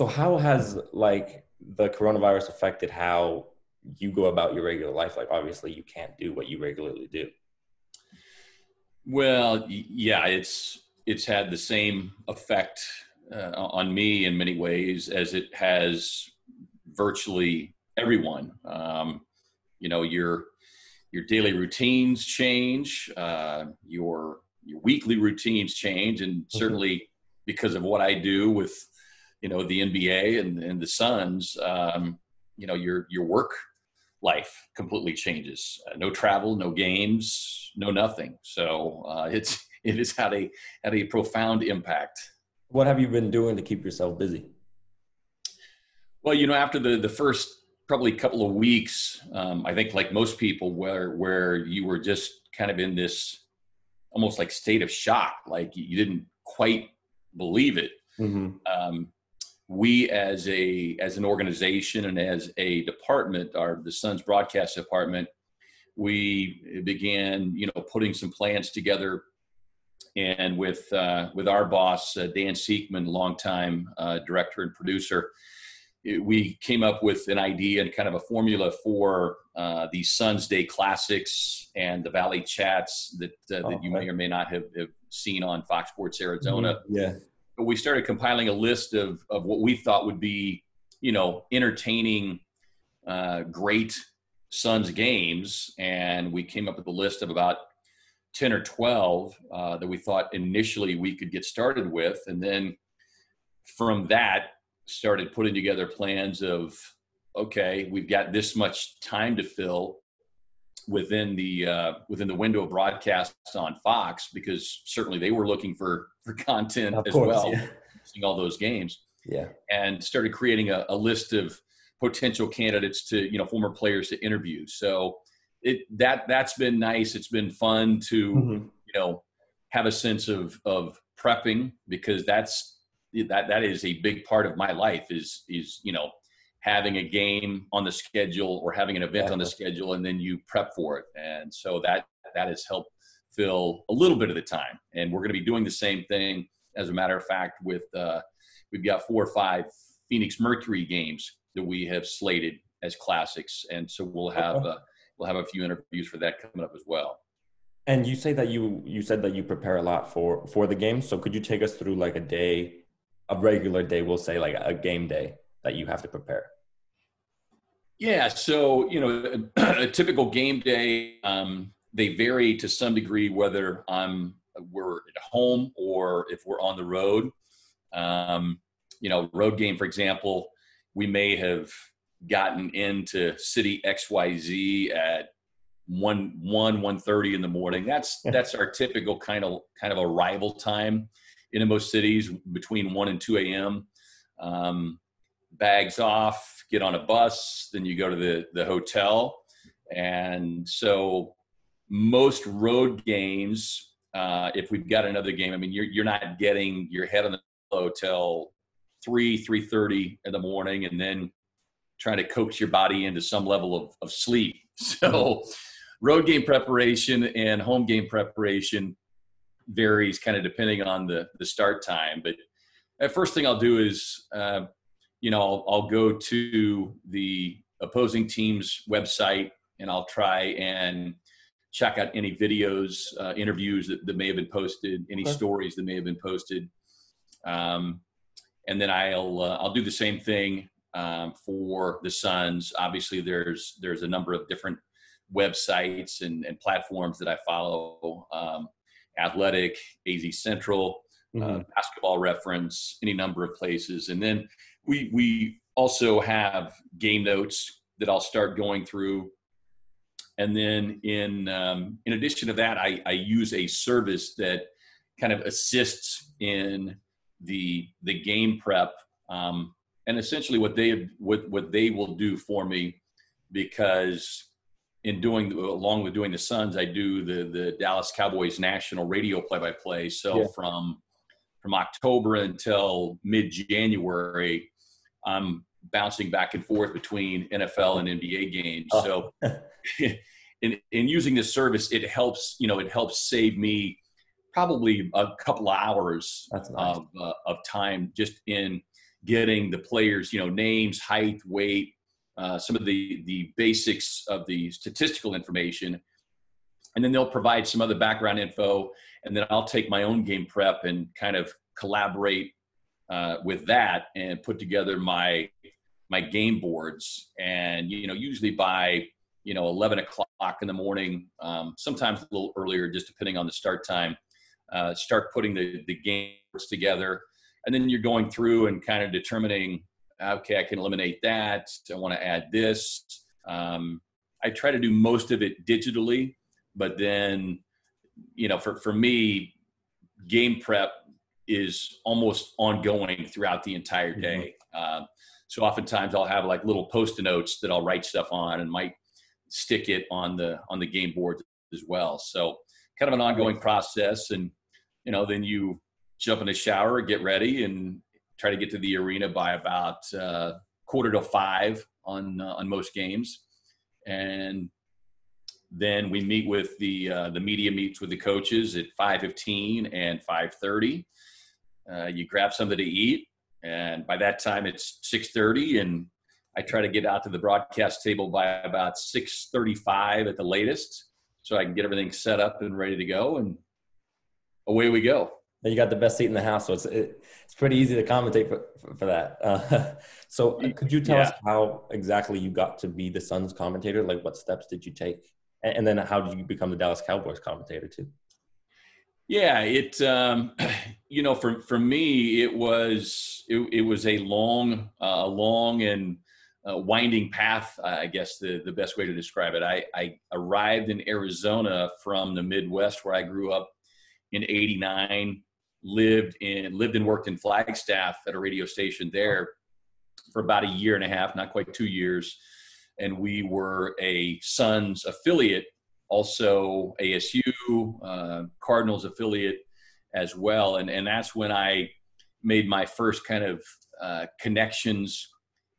So how has like the coronavirus affected how you go about your regular life? Like obviously you can't do what you regularly do. Well, yeah, it's it's had the same effect uh, on me in many ways as it has virtually everyone. Um, you know, your your daily routines change, uh, your your weekly routines change, and mm-hmm. certainly because of what I do with you know the NBA and, and the Suns, um, you know your your work life completely changes. Uh, no travel, no games, no nothing. So uh, it's it has had a had a profound impact. What have you been doing to keep yourself busy? Well, you know, after the the first probably couple of weeks, um, I think like most people, where where you were just kind of in this almost like state of shock, like you didn't quite believe it. Mm-hmm. Um, we as a as an organization and as a department, our the Suns broadcast department, we began you know putting some plans together, and with uh, with our boss uh, Dan Siekman, longtime uh, director and producer, it, we came up with an idea and kind of a formula for uh, the Suns Day Classics and the Valley Chats that uh, that oh, you may or may not have, have seen on Fox Sports Arizona. Mm-hmm. Yeah we started compiling a list of, of what we thought would be, you know, entertaining, uh, great Suns games. And we came up with a list of about 10 or 12 uh, that we thought initially we could get started with. And then from that, started putting together plans of, okay, we've got this much time to fill within the uh, within the window of broadcasts on Fox because certainly they were looking for for content of as course, well, yeah. seeing all those games. Yeah, and started creating a, a, list of potential candidates to you know former players to interview. So it that that's been nice. It's been fun to mm-hmm. you know have a sense of of prepping because that's that that is a big part of my life is is you know having a game on the schedule or having an event on the schedule and then you prep for it. And so that that has helped fill a little bit of the time. And we're going to be doing the same thing as a matter of fact with uh, we've got four or five phoenix mercury games that we have slated as classics. And so we'll have uh, we'll have a few interviews for that coming up as well. And you say that you you said that you prepare a lot for for the game. So could you take us through like a day a regular day we'll say like a game day that you have to prepare? Yeah, so you know, a typical game day, um, they vary to some degree whether I'm we're at home or if we're on the road. Um, you know, road game, for example, we may have gotten into city XYZ at one one one thirty in the morning. That's that's our typical kind of kind of arrival time in most cities between one and two a.m. Um, bags off, get on a bus, then you go to the, the hotel. And so most road games, uh, if we've got another game, I mean, you're, you're not getting your head on the hotel three, 3.30 in the morning and then trying to coax your body into some level of, of sleep. So road game preparation and home game preparation varies kind of depending on the, the start time. But the uh, first thing I'll do is uh, you know, I'll, I'll go to the opposing team's website and I'll try and check out any videos, uh, interviews that, that, may have been posted, any okay. stories that may have been posted. Um, and then I'll uh, I'll do the same thing um, for the Suns. Obviously, there's there's a number of different websites and, and platforms that I follow: um, Athletic, AZ Central, mm-hmm. uh, Basketball Reference, any number of places. And then we we also have game notes that I'll start going through, and then in um, in addition to that, I, I use a service that kind of assists in the the game prep. Um, and essentially, what they what what they will do for me, because in doing along with doing the Suns, I do the the Dallas Cowboys national radio play by play. So yeah. from from October until mid January, I'm bouncing back and forth between NFL and NBA games. Oh. So in, in using this service, it helps, you know, it helps save me probably a couple of hours nice. of, uh, of time just in getting the players, you know, names, height, weight, uh, some of the the basics of the statistical information, and then they'll provide some other background info, and then I'll take my own game prep and kind of collaborate uh, with that and put together my my game boards. And you know, usually by you know 11 o'clock in the morning, um, sometimes a little earlier, just depending on the start time. Uh, start putting the the game boards together, and then you're going through and kind of determining, okay, I can eliminate that. I want to add this. Um, I try to do most of it digitally, but then, you know, for for me, game prep is almost ongoing throughout the entire mm-hmm. day. Mm-hmm. Uh, so oftentimes I'll have like little post-it notes that I'll write stuff on and might stick it on the on the game board as well. So kind of an ongoing process, and you know, then you jump in the shower, get ready, and try to get to the arena by about uh, quarter to five on uh, on most games, and then we meet with the uh, the media meets with the coaches at 5:15 and 5:30. Uh, you grab something to eat, and by that time it's 6:30, and I try to get out to the broadcast table by about 6:35 at the latest, so I can get everything set up and ready to go, and away we go. You got the best seat in the house, so it's it, it's pretty easy to commentate for for, for that. Uh, so, could you tell yeah. us how exactly you got to be the Suns commentator? Like, what steps did you take, and then how did you become the Dallas Cowboys commentator too? Yeah, it um, you know for for me it was it, it was a long uh, long and uh, winding path. I guess the the best way to describe it. I I arrived in Arizona from the Midwest where I grew up in '89. Lived in lived and worked in Flagstaff at a radio station there for about a year and a half, not quite two years, and we were a Suns affiliate also ASU, uh, Cardinals affiliate as well. And, and that's when I made my first kind of uh, connections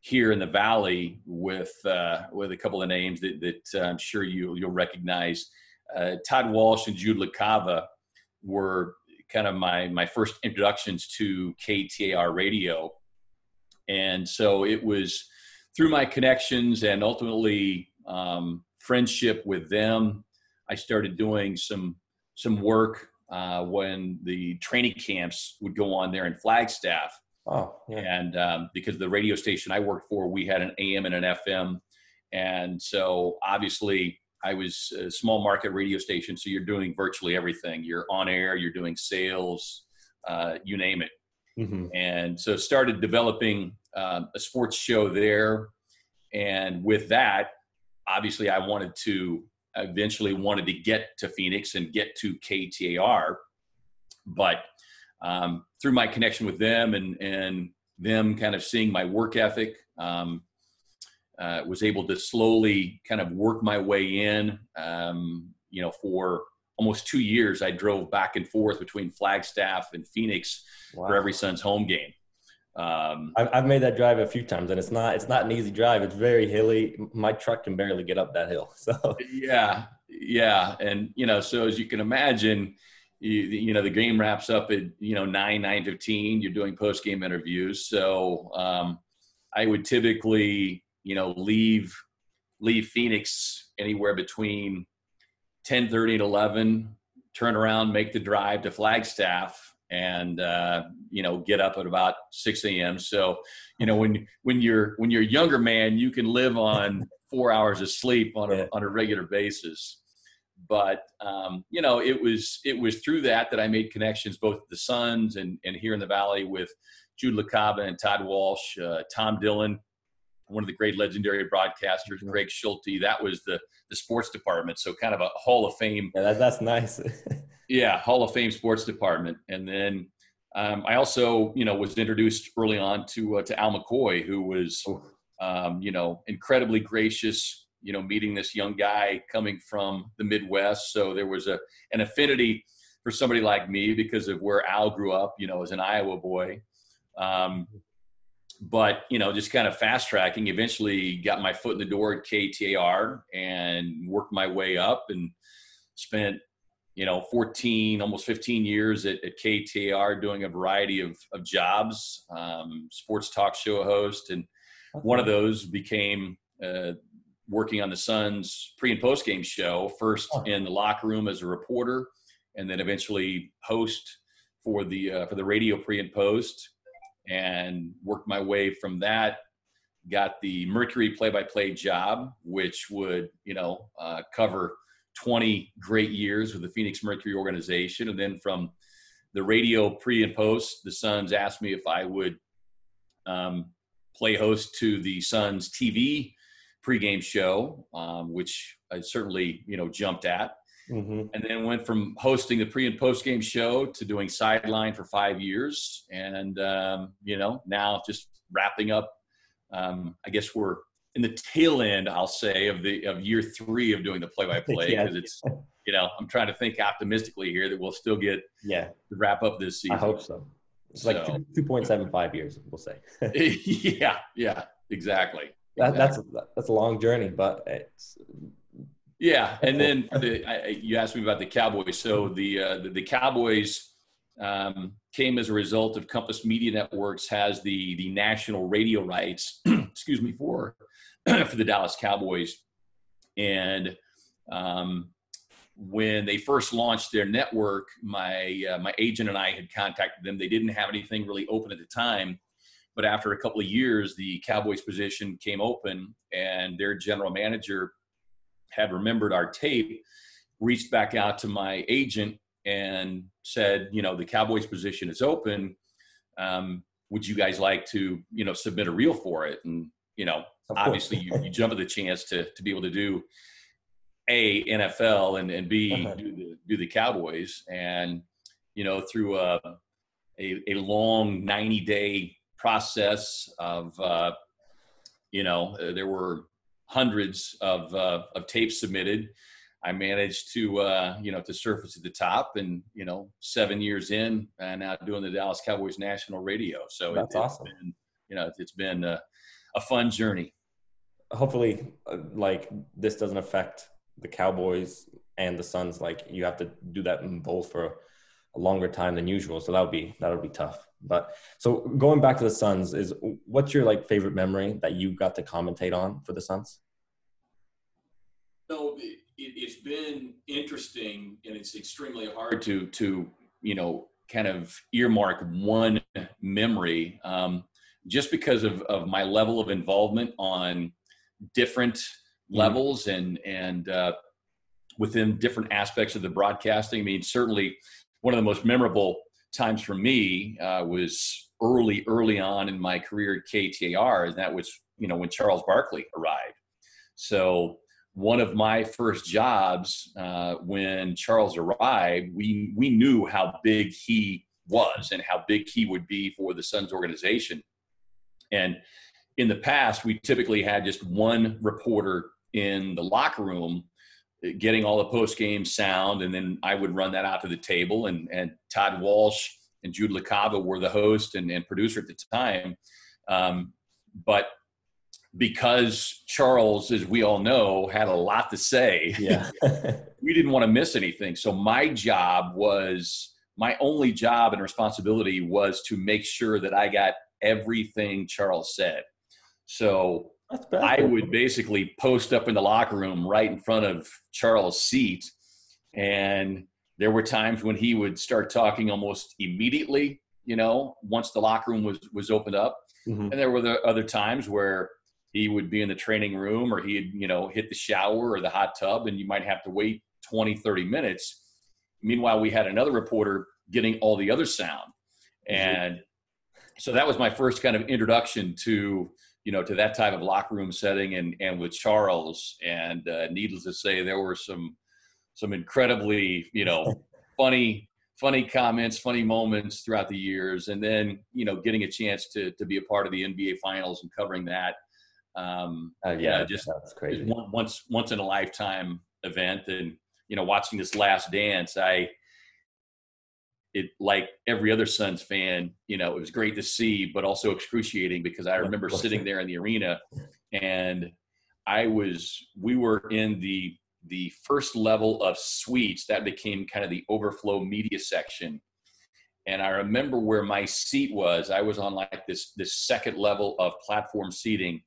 here in the Valley with, uh, with a couple of names that, that I'm sure you, you'll recognize. Uh, Todd Walsh and Jude LaCava were kind of my, my first introductions to KTAR radio. And so it was through my connections and ultimately um, friendship with them. I started doing some some work uh, when the training camps would go on there in Flagstaff. Oh, yeah. and um, because the radio station I worked for, we had an AM and an FM, and so obviously I was a small market radio station. So you're doing virtually everything. You're on air. You're doing sales. Uh, you name it. Mm-hmm. And so started developing um, a sports show there, and with that, obviously I wanted to eventually wanted to get to Phoenix and get to KTAR, but um, through my connection with them and and them kind of seeing my work ethic, um, uh, was able to slowly kind of work my way in. Um, you know, for almost two years, I drove back and forth between Flagstaff and Phoenix wow. for every Suns home game. Um, I've made that drive a few times, and it's not it's not an easy drive. It's very hilly. My truck can barely get up that hill. So yeah, yeah, and you know, so as you can imagine, you, you know, the game wraps up at you know nine nine fifteen. You're doing post game interviews, so um, I would typically you know leave leave Phoenix anywhere between ten thirty and eleven. Turn around, make the drive to Flagstaff, and uh, you know get up at about 6 a.m so you know when when you're when you're a younger man you can live on four hours of sleep on a, on a regular basis. But um, you know it was it was through that that i made connections both the Suns and and here in the valley with jude LaCava and todd walsh uh, tom dillon one of the great legendary broadcasters mm-hmm. greg schulte. That was the the sports department so kind of a hall of fame yeah, that, that's nice Yeah, Hall of Fame sports department, and then um, I also, you know, was introduced early on to uh, to Al McCoy, who was, um, you know, incredibly gracious. You know, meeting this young guy coming from the Midwest, so there was a an affinity for somebody like me because of where Al grew up. You know, as an Iowa boy. Um, but you know, just kind of fast tracking. Eventually, got my foot in the door at KTAR and worked my way up and spent you know, 14, almost 15 years at, at KTAR doing a variety of, of jobs, um, sports talk show host. And one of those became uh, working on the Suns pre and post game show, first oh. in the locker room as a reporter, and then eventually host for the, uh, for the radio pre and post and worked my way from that got the mercury play-by-play job which would you know uh, cover 20 great years with the Phoenix Mercury organization. And then from the radio pre and post, the Suns asked me if I would um, play host to the Suns TV pregame show, um, which I certainly, you know, jumped at. Mm-hmm. And then went from hosting the pre and post game show to doing sideline for five years. And, um, you know, now just wrapping up. Um, I guess we're in the tail end, I'll say, of the of year three of doing the play by play because it's you know I'm trying to think optimistically here that we'll still get yeah to wrap up this season. I hope so. It's so, like two point seven five years, we'll say. yeah, yeah, exactly. That, exactly. That's that's a long journey, but it's yeah. And then the, I, you asked me about the Cowboys. So the uh, the, the Cowboys um, came as a result of Compass Media Networks has the the national radio rights. excuse me for for the Dallas Cowboys. And um, when they first launched their network, my uh, my agent and I had contacted them. They didn't have anything really open at the time, but after a couple of years, the Cowboys position came open, and their general manager had remembered our tape, reached back out to my agent and said, you know, the Cowboys position is open. Um, would you guys like to, you know, submit a reel for it? And you know, obviously you, you jump at the chance to to be able to do a NFL and and B uh-huh. do the do the Cowboys and you know through a a, a long 90 day process of uh, you know uh, there were hundreds of uh, of tapes submitted. I managed to uh, you know to surface at the top, and you know seven years in, and now doing the Dallas Cowboys national radio. So that's it, awesome. Been, you know, it's been uh, a fun journey. Hopefully, uh, like this doesn't affect the Cowboys and the Suns. Like you have to do that in both for a longer time than usual. So that would be that would be tough. But so going back to the Suns, is what's your like favorite memory that you got to commentate on for the Suns? So it, it's been interesting, and it's extremely hard to to you know kind of earmark one memory. Um, just because of, of my level of involvement on different mm-hmm. levels and and uh, within different aspects of the broadcasting. I mean, certainly one of the most memorable times for me uh, was early, early on in my career at KTAR, and that was you know when Charles Barkley arrived. So one of my first jobs uh, when Charles arrived, we we knew how big he was and how big he would be for the Suns organization. And in the past, we typically had just one reporter in the locker room getting all the post game sound, and then I would run that out to the table. And, and Todd Walsh and Jude LaCava were the host and, and producer at the time. Um, but because Charles, as we all know, had a lot to say, yeah. we didn't want to miss anything. So my job was my only job and responsibility was to make sure that I got everything Charles said. So I would basically post up in the locker room right in front of Charles' seat. And there were times when he would start talking almost immediately, you know, once the locker room was, was opened up. Mm-hmm. And there were the other times where he would be in the training room or he'd, you know, hit the shower or the hot tub and you might have to wait 20, 30 minutes. Meanwhile, we had another reporter getting all the other sound. Mm-hmm. And so that was my first kind of introduction to you know to that type of locker room setting and and with Charles. And uh, needless to say there were some some incredibly you know funny funny comments funny moments throughout the years. And then you know getting a chance to to be a part of the NBA finals and covering that um uh, yeah, yeah just that's crazy. just one, once once in a lifetime event. And you know watching this last dance I it like every other Suns fan, you know, it was great to see, but also excruciating because I remember sitting there in the arena and I was we were in the the first level of suites that became kind of the overflow media section. And i remember where my seat was. I was on like this this second level of platform seating.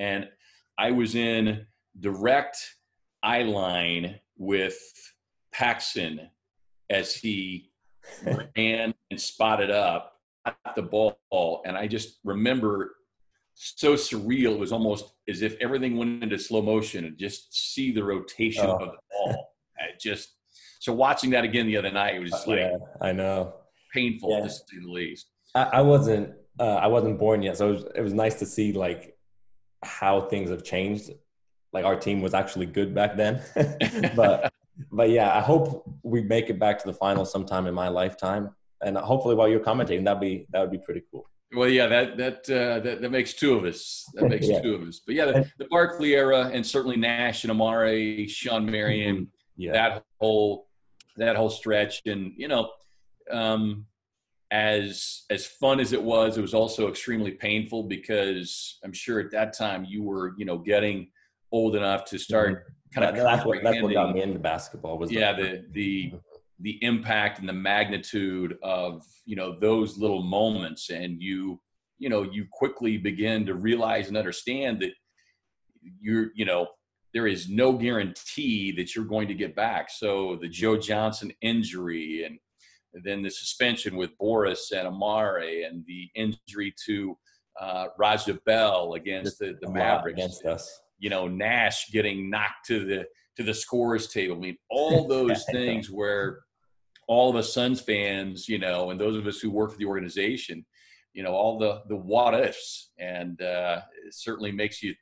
And i was in direct eye line with paxson as he ran and spotted up at the ball and i just remember so surreal. It was almost as if everything went into slow motion and just see the rotation oh. of the ball. I just so watching that again the other night, it was just like yeah, I know painful yeah. to say the least. I, I wasn't uh, I wasn't born yet, so it was, it was nice to see like how things have changed. Like our team was actually good back then, but but yeah, I hope we make it back to the final sometime in my lifetime, and hopefully while you're commentating, that'd be that would be pretty cool. Well, yeah, that that uh, that, that makes two of us. That makes yeah. two of us. But yeah, the, the, Barkley era, and certainly Nash and Amare, Shawn Marion, mm-hmm. yeah. that whole that whole stretch, and you know, um, as as fun as it was, it was also extremely painful because I'm sure at that time you were, you know, getting old enough to start mm-hmm. Kind of that's what that's what got me into basketball was yeah the the mm-hmm the impact and the magnitude of you know those little moments. And you you know you quickly begin to realize and understand that you're you know there is no guarantee that you're going to get back. So the joe johnson injury and then the suspension with boris and amare and the injury to uh, raja bell against the, the mavericks. against us you know nash getting knocked to the to the scores table i mean all those things where all of us Suns fans, you know, and those of us who work for the organization, you know, all the the what ifs, and uh, it certainly makes you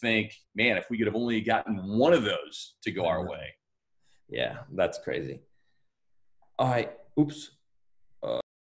think, man, if we could have only gotten one of those to go our way. Yeah, that's crazy. All right, oops.